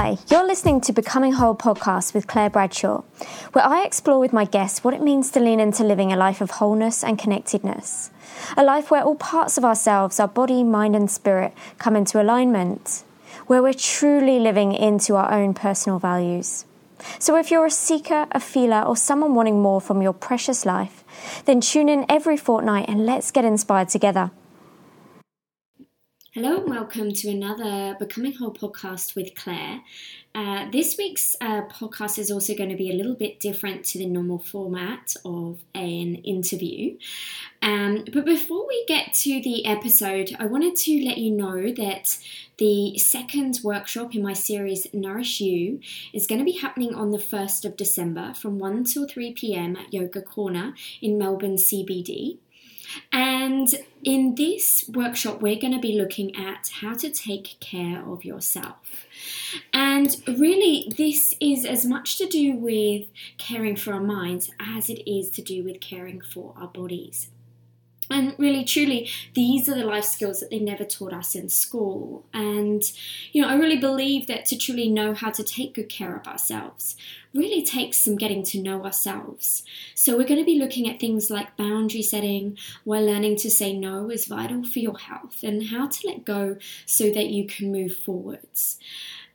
Hi, you're listening to Becoming Whole podcast with Claire Bradshaw, where I explore with my guests what it means to lean into living a life of wholeness and connectedness. A life where all parts of ourselves, our body, mind, and spirit, come into alignment, where we're truly living into our own personal values. So, if you're a seeker, a feeler, or someone wanting more from your precious life, then tune in every fortnight and let's get inspired together. Hello and welcome to another Becoming Whole podcast with Claire. Uh, this week's uh, podcast is also going to be a little bit different to the normal format of an interview. Um, but before we get to the episode, I wanted to let you know that the second workshop in my series Nourish You is going to be happening on the 1st of December from 1 till 3 pm at Yoga Corner in Melbourne CBD. And in this workshop, we're going to be looking at how to take care of yourself. And really, this is as much to do with caring for our minds as it is to do with caring for our bodies. And really, truly, these are the life skills that they never taught us in school. And, you know, I really believe that to truly know how to take good care of ourselves really takes some getting to know ourselves. So, we're going to be looking at things like boundary setting, why learning to say no is vital for your health, and how to let go so that you can move forwards.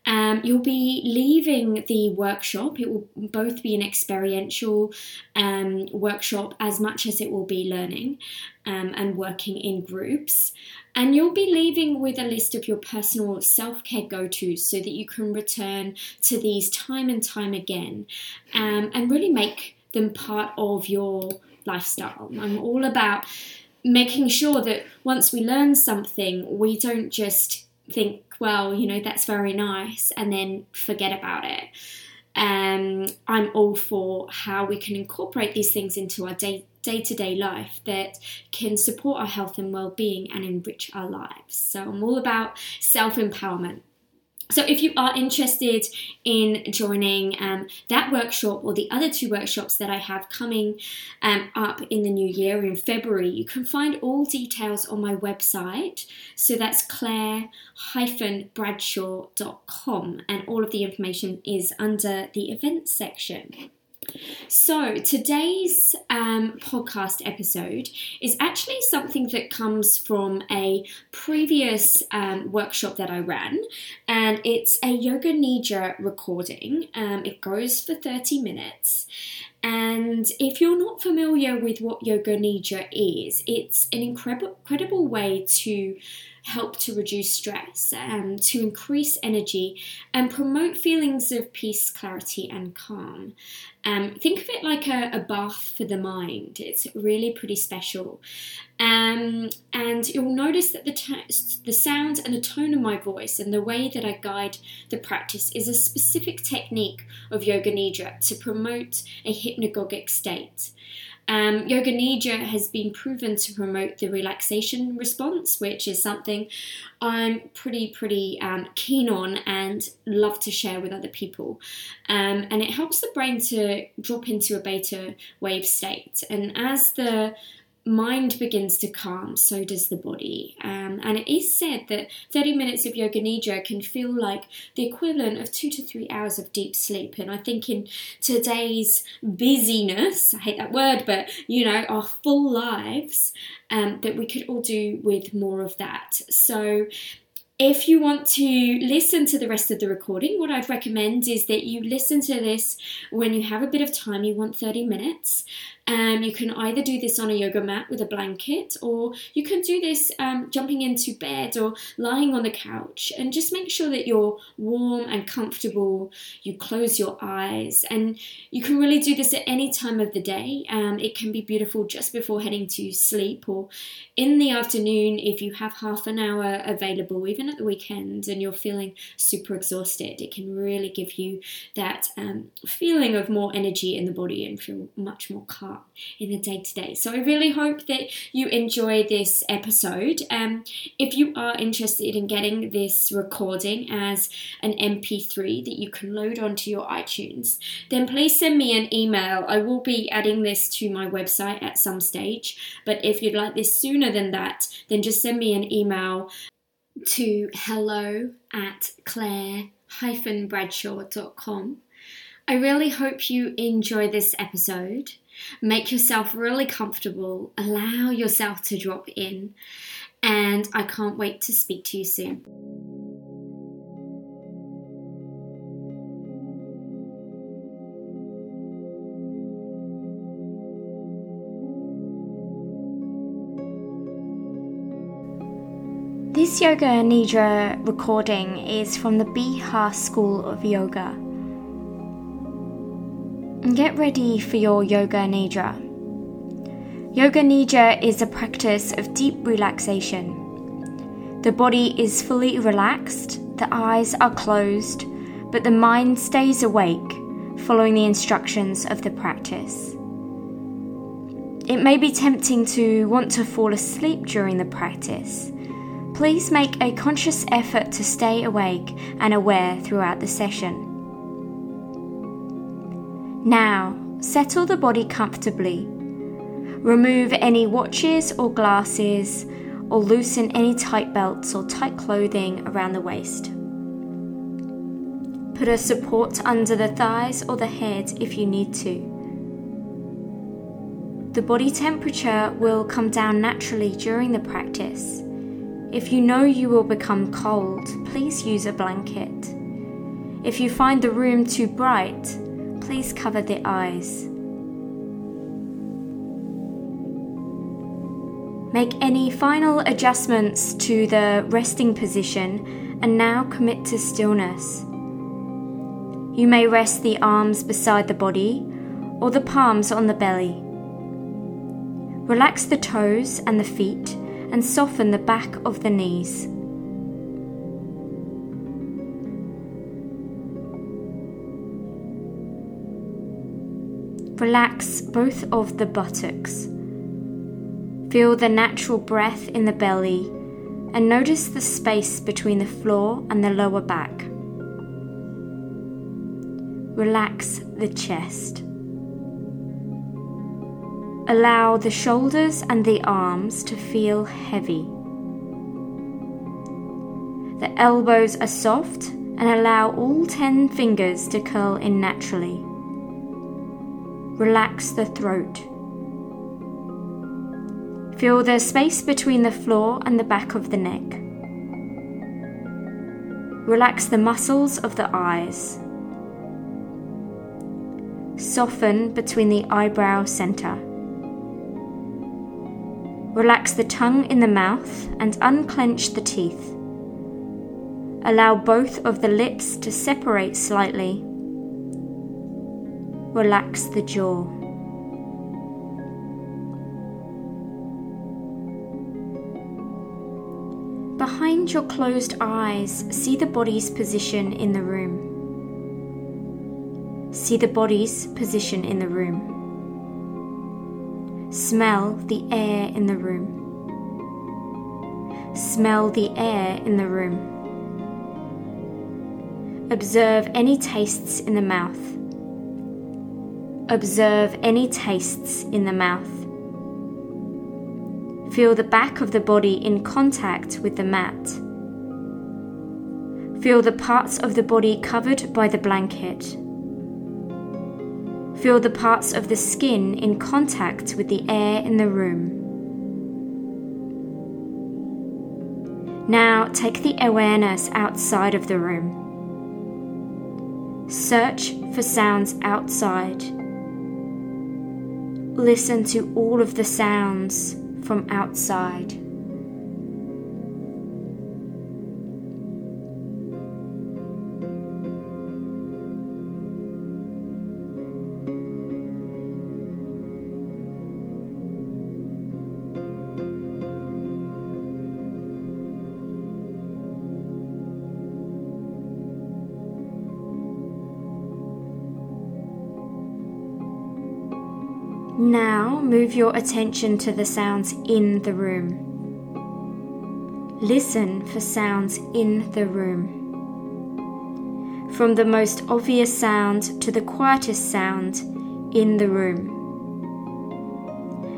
Um, you'll be leaving the workshop. It will both be an experiential um, workshop as much as it will be learning um, and working in groups. And you'll be leaving with a list of your personal self care go tos so that you can return to these time and time again um, and really make them part of your lifestyle. I'm all about making sure that once we learn something, we don't just think well, you know, that's very nice, and then forget about it. Um, I'm all for how we can incorporate these things into our day to day life that can support our health and well being and enrich our lives. So I'm all about self empowerment. So, if you are interested in joining um, that workshop or the other two workshops that I have coming um, up in the new year in February, you can find all details on my website. So, that's claire-bradshaw.com, and all of the information is under the events section. So, today's um, podcast episode is actually something that comes from a previous um, workshop that I ran, and it's a Yoga Nidra recording. Um, it goes for 30 minutes. And if you're not familiar with what Yoga Nidra is, it's an incredible, incredible way to help to reduce stress, um, to increase energy, and promote feelings of peace, clarity, and calm. Um, think of it like a, a, bath for the mind. It's really pretty special. Um, and you'll notice that the, t- the sound and the tone of my voice and the way that I guide the practice is a specific technique of Yoga Nidra to promote a hypnagogic state. Um, Yoga Nidra has been proven to promote the relaxation response, which is something I'm pretty, pretty um, keen on and love to share with other people. Um, and it helps the brain to drop into a beta wave state. And as the mind begins to calm, so does the body. Um, and it is said that 30 minutes of yoga nidra can feel like the equivalent of two to three hours of deep sleep. And I think in today's busyness, I hate that word, but you know, our full lives, um, that we could all do with more of that. So if you want to listen to the rest of the recording, what I'd recommend is that you listen to this when you have a bit of time, you want 30 minutes. Um, you can either do this on a yoga mat with a blanket, or you can do this um, jumping into bed or lying on the couch. And just make sure that you're warm and comfortable. You close your eyes, and you can really do this at any time of the day. Um, it can be beautiful just before heading to sleep, or in the afternoon if you have half an hour available, even at the weekend, and you're feeling super exhausted. It can really give you that um, feeling of more energy in the body and feel much more calm in the day to day. So I really hope that you enjoy this episode. Um, if you are interested in getting this recording as an MP3 that you can load onto your iTunes, then please send me an email. I will be adding this to my website at some stage. But if you'd like this sooner than that, then just send me an email to hello at claire bradshaw.com. I really hope you enjoy this episode. Make yourself really comfortable, allow yourself to drop in, and I can't wait to speak to you soon. This Yoga Nidra recording is from the Bihar School of Yoga. Get ready for your Yoga Nidra. Yoga Nidra is a practice of deep relaxation. The body is fully relaxed, the eyes are closed, but the mind stays awake, following the instructions of the practice. It may be tempting to want to fall asleep during the practice Please make a conscious effort to stay awake and aware throughout the session. Now, settle the body comfortably. Remove any watches or glasses, or loosen any tight belts or tight clothing around the waist. Put a support under the thighs or the head if you need to. The body temperature will come down naturally during the practice. If you know you will become cold, please use a blanket. If you find the room too bright, please cover the eyes. Make any final adjustments to the resting position and now commit to stillness. You may rest the arms beside the body or the palms on the belly. Relax the toes and the feet and soften the back of the knees. Relax both of the buttocks. Feel the natural breath in the belly and notice the space between the floor and the lower back. Relax the chest. Allow the shoulders and the arms to feel heavy. The elbows are soft and allow all 10 fingers to curl in naturally. Relax the throat. Feel the space between the floor and the back of the neck. Relax the muscles of the eyes. Soften between the eyebrow center. Relax the tongue in the mouth and unclench the teeth. Allow both of the lips to separate slightly. Relax the jaw. Behind your closed eyes, see the body's position in the room. See the body's position in the room. Smell the air in the room. Smell the air in the room. Observe any tastes in the mouth. Observe any tastes in the mouth. Feel the back of the body in contact with the mat. Feel the parts of the body covered by the blanket. Feel the parts of the skin in contact with the air in the room. Now take the awareness outside of the room. Search for sounds outside. Listen to all of the sounds from outside. Move your attention to the sounds in the room. Listen for sounds in the room. From the most obvious sound to the quietest sound in the room.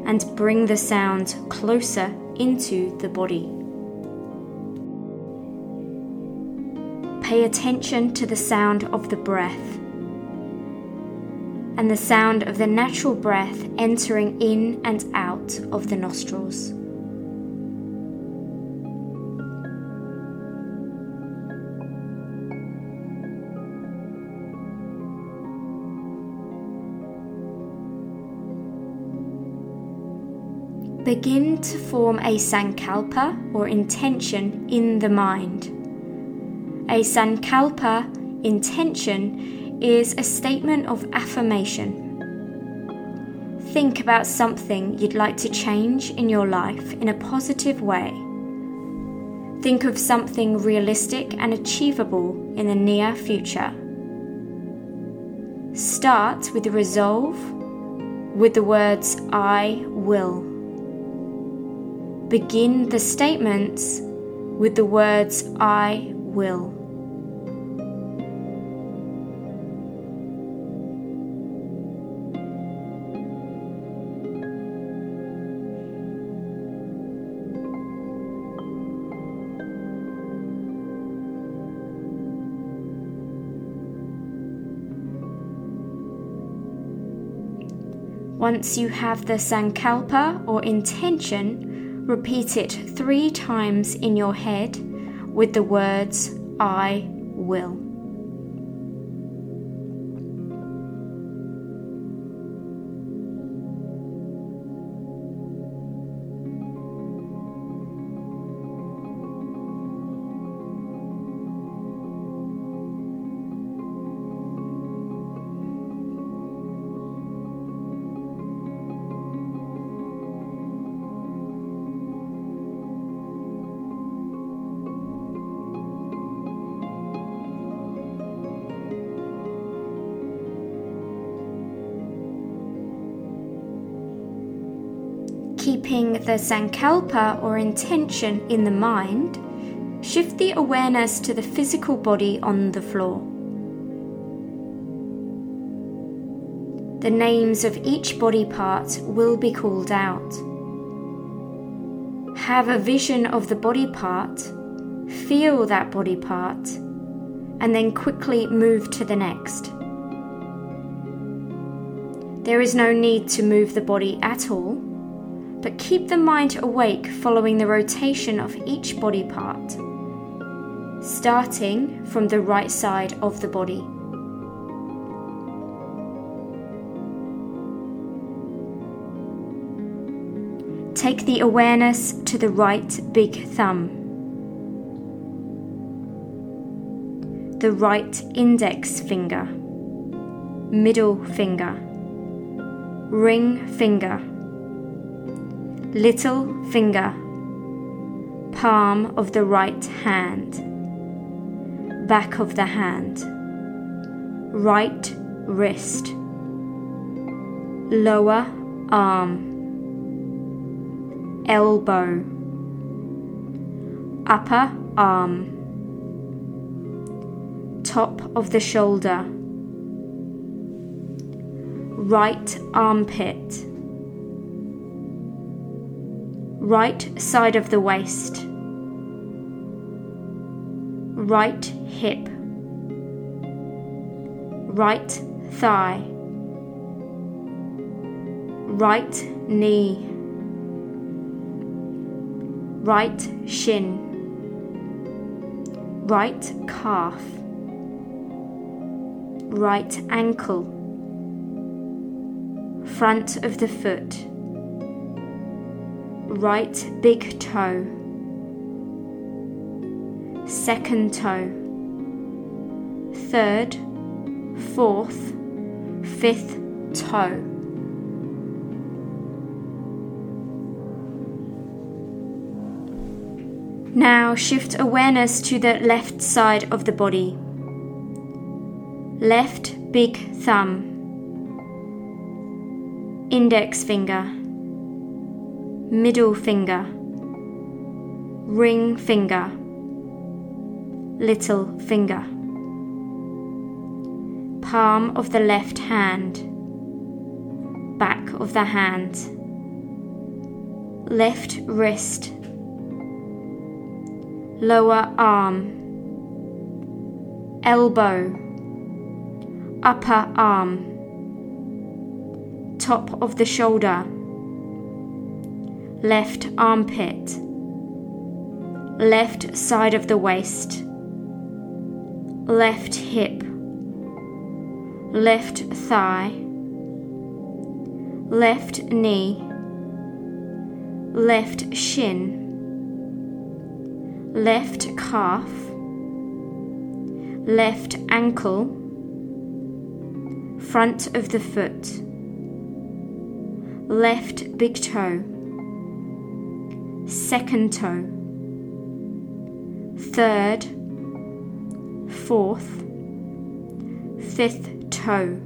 And bring the sound closer into the body. pay attention to the sound of the breath and the sound of the natural breath entering in and out of the nostrils. Begin to form a sankalpa or intention in the mind. A sankalpa intention is a statement of affirmation. Think about something you'd like to change in your life in a positive way. Think of something realistic and achievable in the near future. Start with the resolve with the words I will. Begin the statements with the words I will. Once you have the sankalpa or intention, Repeat it three times in your head with the words, I will. Keeping the sankalpa or intention in the mind, shift the awareness to the physical body on the floor. The names of each body part will be called out. Have a vision of the body part, feel that body part, and then quickly move to the next. There is no need to move the body at all but keep the mind awake following the rotation of each body part, starting from the right side of the body. Take the awareness to the right big thumb, the right index finger, middle finger, ring finger little finger, palm of the right hand, back of the hand, right wrist, lower arm, elbow, upper arm, top of the shoulder, right armpit right side of the waist, right hip, right thigh, right knee, right shin, right calf, right ankle, front of the foot right big toe, second toe, third, fourth, fifth toe. Now shift awareness to the left side of the body. Left big thumb, index finger middle finger, ring finger, little finger, palm of the left hand, back of the hand, left wrist, lower arm, elbow, upper arm, top of the shoulder, left armpit, left side of the waist, left hip, left thigh, left knee, left shin, left calf, left ankle, front of the foot, left big toe, second toe, third, fourth, fifth toe.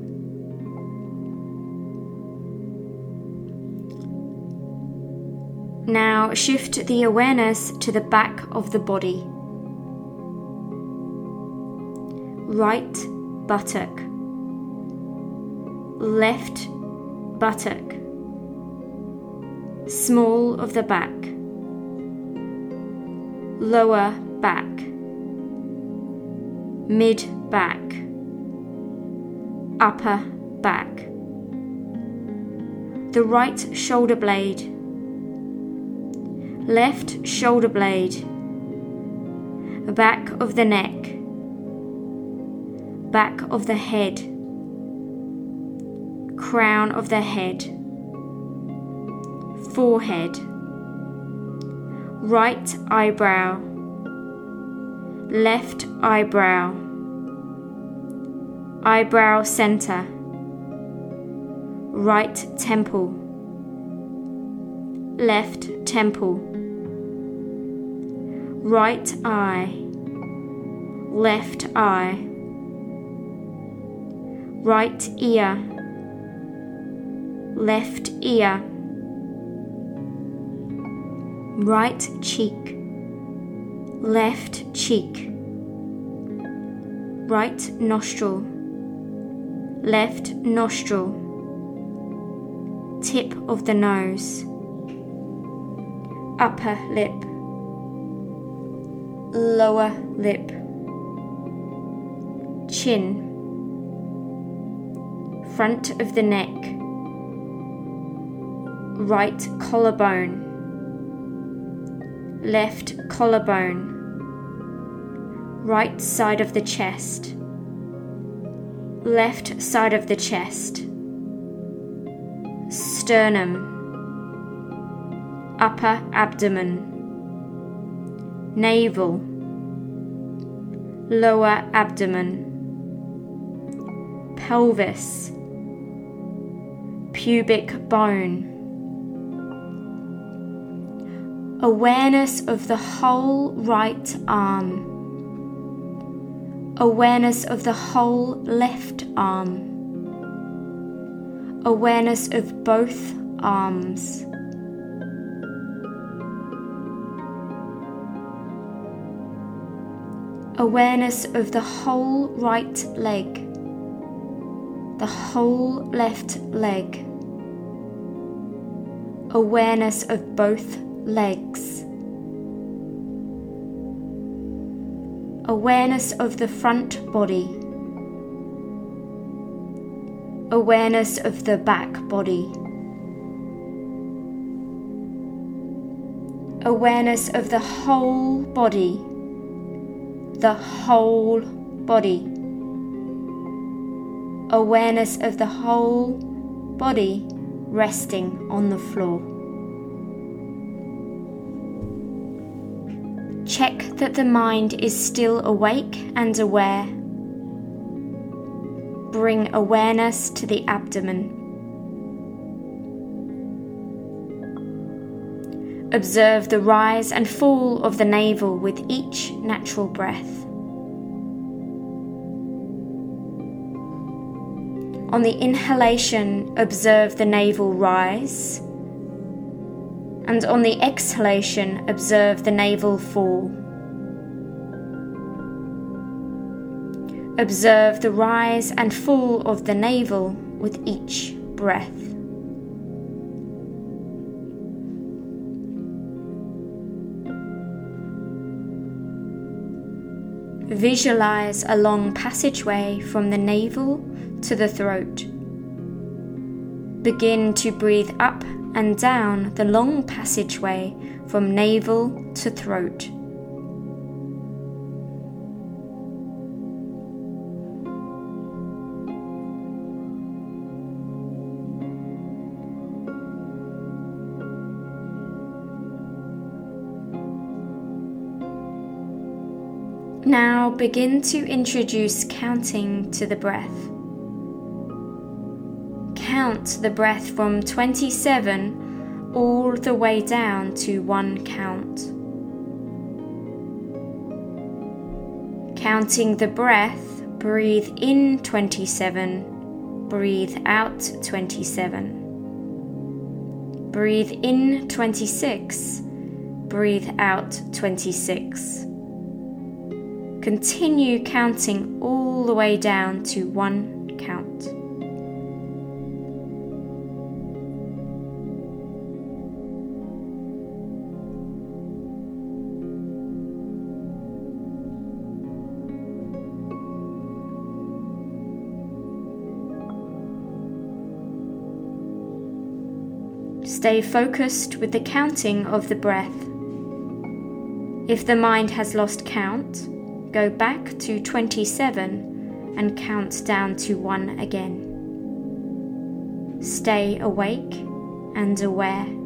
Now shift the awareness to the back of the body. Right buttock, left buttock, small of the back, lower back, mid back, upper back, the right shoulder blade, left shoulder blade, back of the neck, back of the head, crown of the head, forehead, right eyebrow, left eyebrow, eyebrow center, right temple, left temple, right eye, left eye, right ear, left ear, right cheek, left cheek, right nostril, left nostril, tip of the nose, upper lip, lower lip, chin, front of the neck, right collarbone, left collarbone, right side of the chest, left side of the chest, sternum, upper abdomen, navel, lower abdomen, pelvis, pubic bone. Awareness of the whole right arm. Awareness of the whole left arm. Awareness of both arms. Awareness of the whole right leg, the whole left leg. Awareness of both legs. Awareness of the front body. Awareness of the back body. Awareness of the whole body. The whole body. Awareness of the whole body resting on the floor. That the mind is still awake and aware. Bring awareness to the abdomen. Observe the rise and fall of the navel with each natural breath. On the inhalation, observe the navel rise, and on the exhalation, observe the navel fall. Observe the rise and fall of the navel with each breath. Visualize a long passageway from the navel to the throat. Begin to breathe up and down the long passageway from navel to throat. Begin to introduce counting to the breath. Count the breath from 27 all the way down to one count. Counting the breath, breathe in 27, breathe out 27. Breathe in 26, breathe out 26. Continue counting all the way down to one count. Stay focused with the counting of the breath. If the mind has lost count, go back to 27 and count down to 1 again. Stay awake and aware.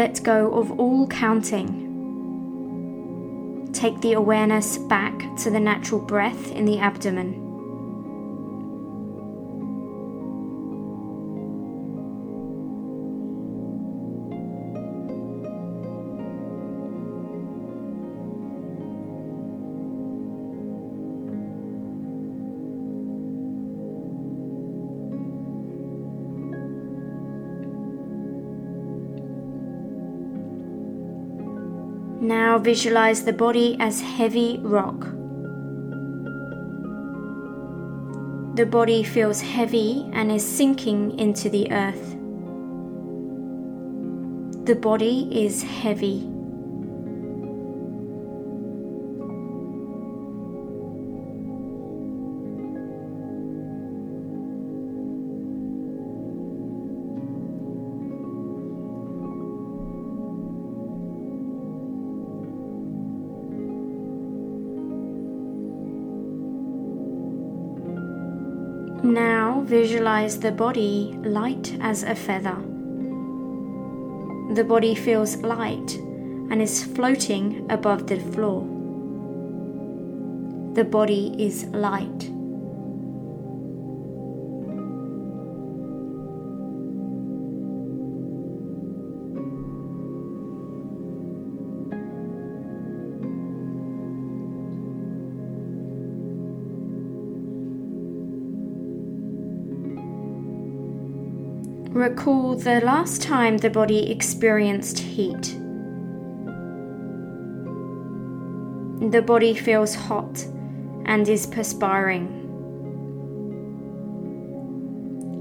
Let go of all counting. Take the awareness back to the natural breath in the abdomen. Now visualize the body as heavy rock. The body feels heavy and is sinking into the earth. The body is heavy. Visualize the body light as a feather. The body feels light and is floating above the floor. The body is light. Recall the last time the body experienced heat. The body feels hot and is perspiring.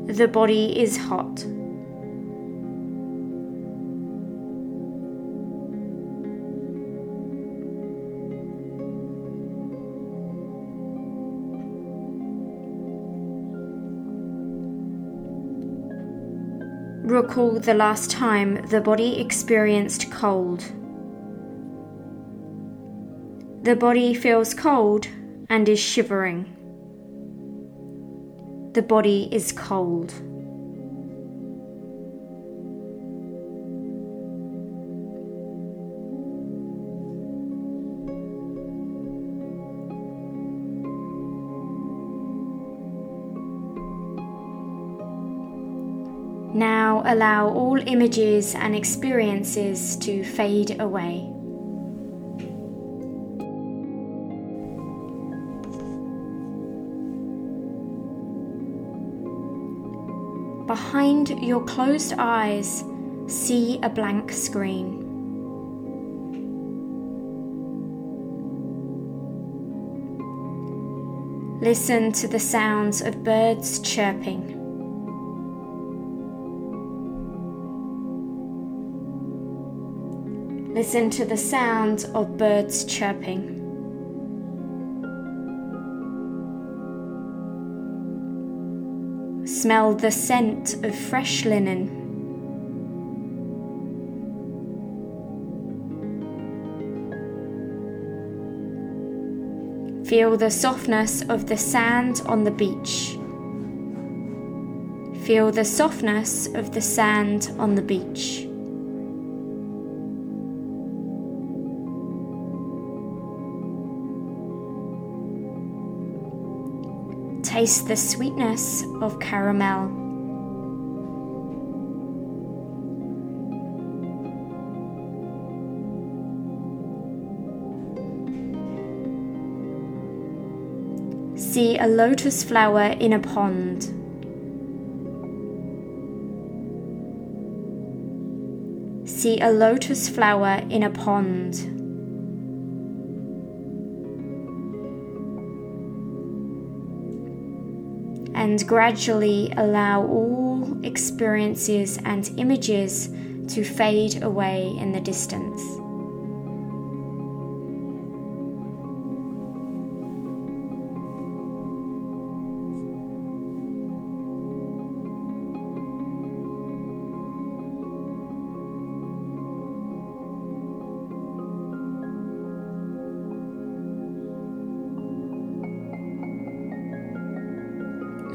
The body is hot. Recall the last time the body experienced cold. The body feels cold and is shivering. the body is cold. Now allow all images and experiences to fade away. Behind your closed eyes, see a blank screen. Listen to the sounds of birds chirping. Listen to the sound of birds chirping. Smell the scent of fresh linen. Feel the softness of the sand on the beach. Feel the softness of the sand on the beach. Taste the sweetness of caramel. See a lotus flower in a pond. See a lotus flower in a pond. And gradually allow all experiences and images to fade away in the distance.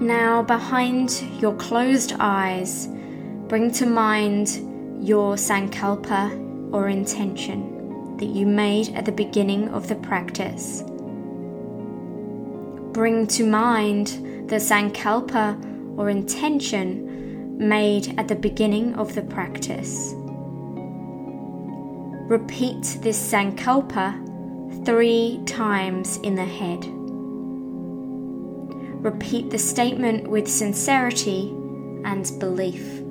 Now, behind your closed eyes, bring to mind your sankalpa or intention that you made at the beginning of the practice. Bring to mind the sankalpa or intention made at the beginning of the practice. Repeat this sankalpa three times in the head. Repeat the statement with sincerity and belief.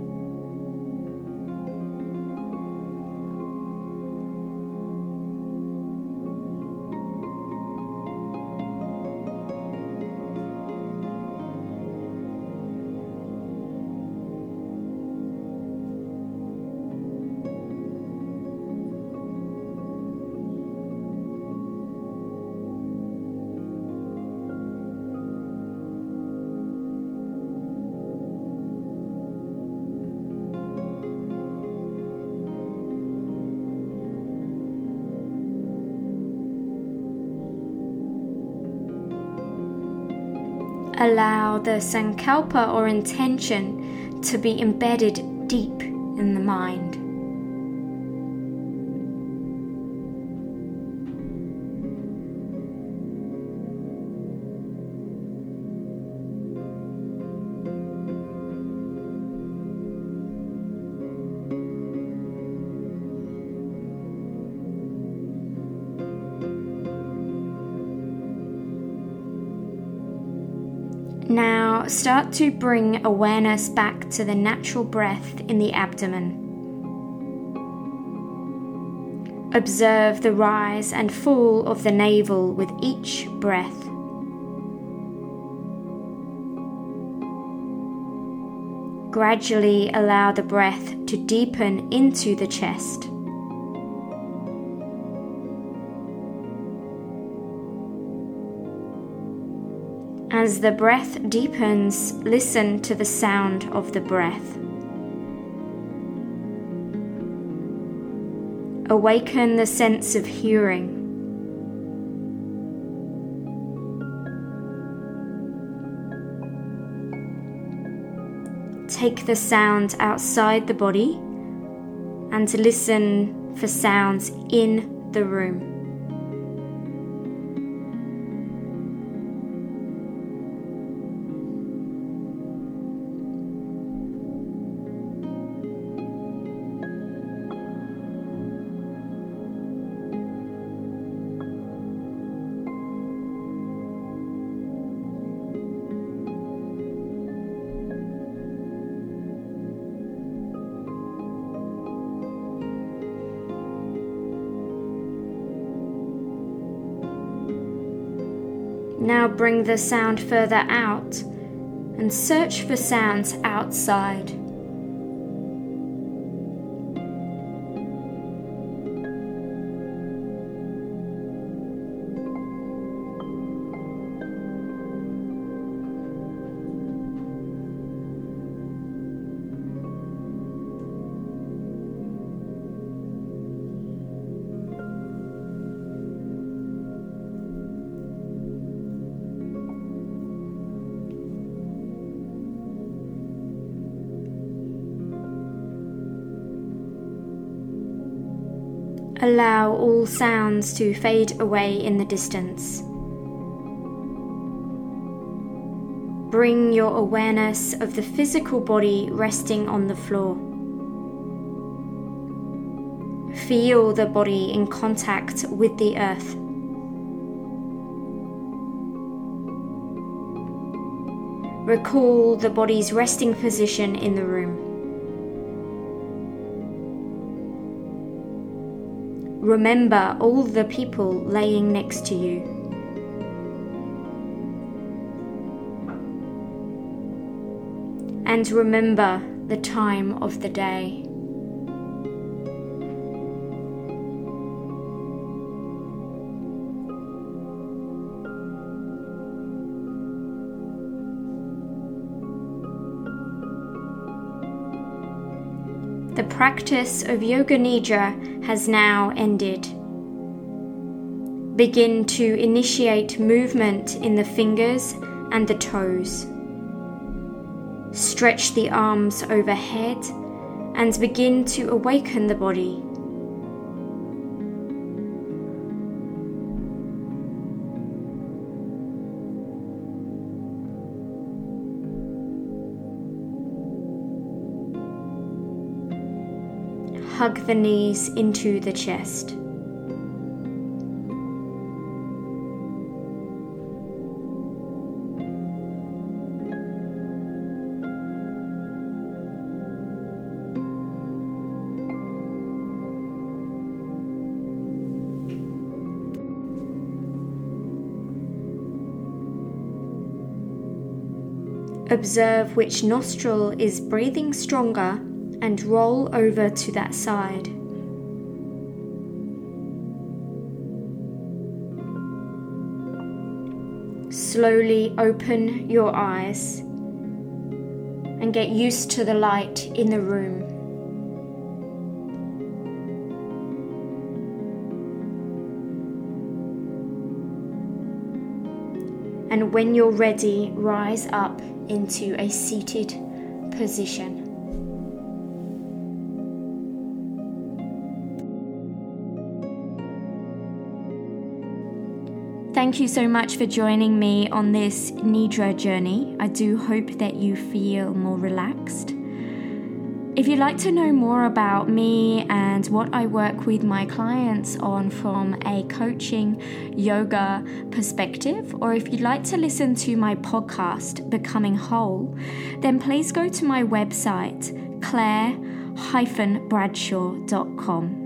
Allow the sankalpa or intention to be embedded deep in the mind. Start to bring awareness back to the natural breath in the abdomen. Observe the rise and fall of the navel with each breath. Gradually allow the breath to deepen into the chest. As the breath deepens, listen to the sound of the breath. Awaken the sense of hearing. take the sound outside the body and listen for sounds in the room. Bring the sound further out and search for sounds outside. Allow all sounds to fade away in the distance. Bring your awareness of the physical body resting on the floor. Feel the body in contact with the earth. Recall the body's resting position in the room. Remember all the people laying next to you. And remember the time of the day. The practice of Yoga Nidra has now ended. Begin to initiate movement in the fingers and the toes. Stretch the arms overhead and begin to awaken the body. Hug the knees into the chest. Observe which nostril is breathing stronger and roll over to that side. Slowly open your eyes and get used to the light in the room. And when you're ready, rise up into a seated position. Thank you so much for joining me on this Nidra journey. I do hope that you feel more relaxed. If you'd like to know more about me and what I work with my clients on from a coaching yoga perspective, or if you'd like to listen to my podcast, Becoming Whole, then please go to my website, claire-bradshaw.com.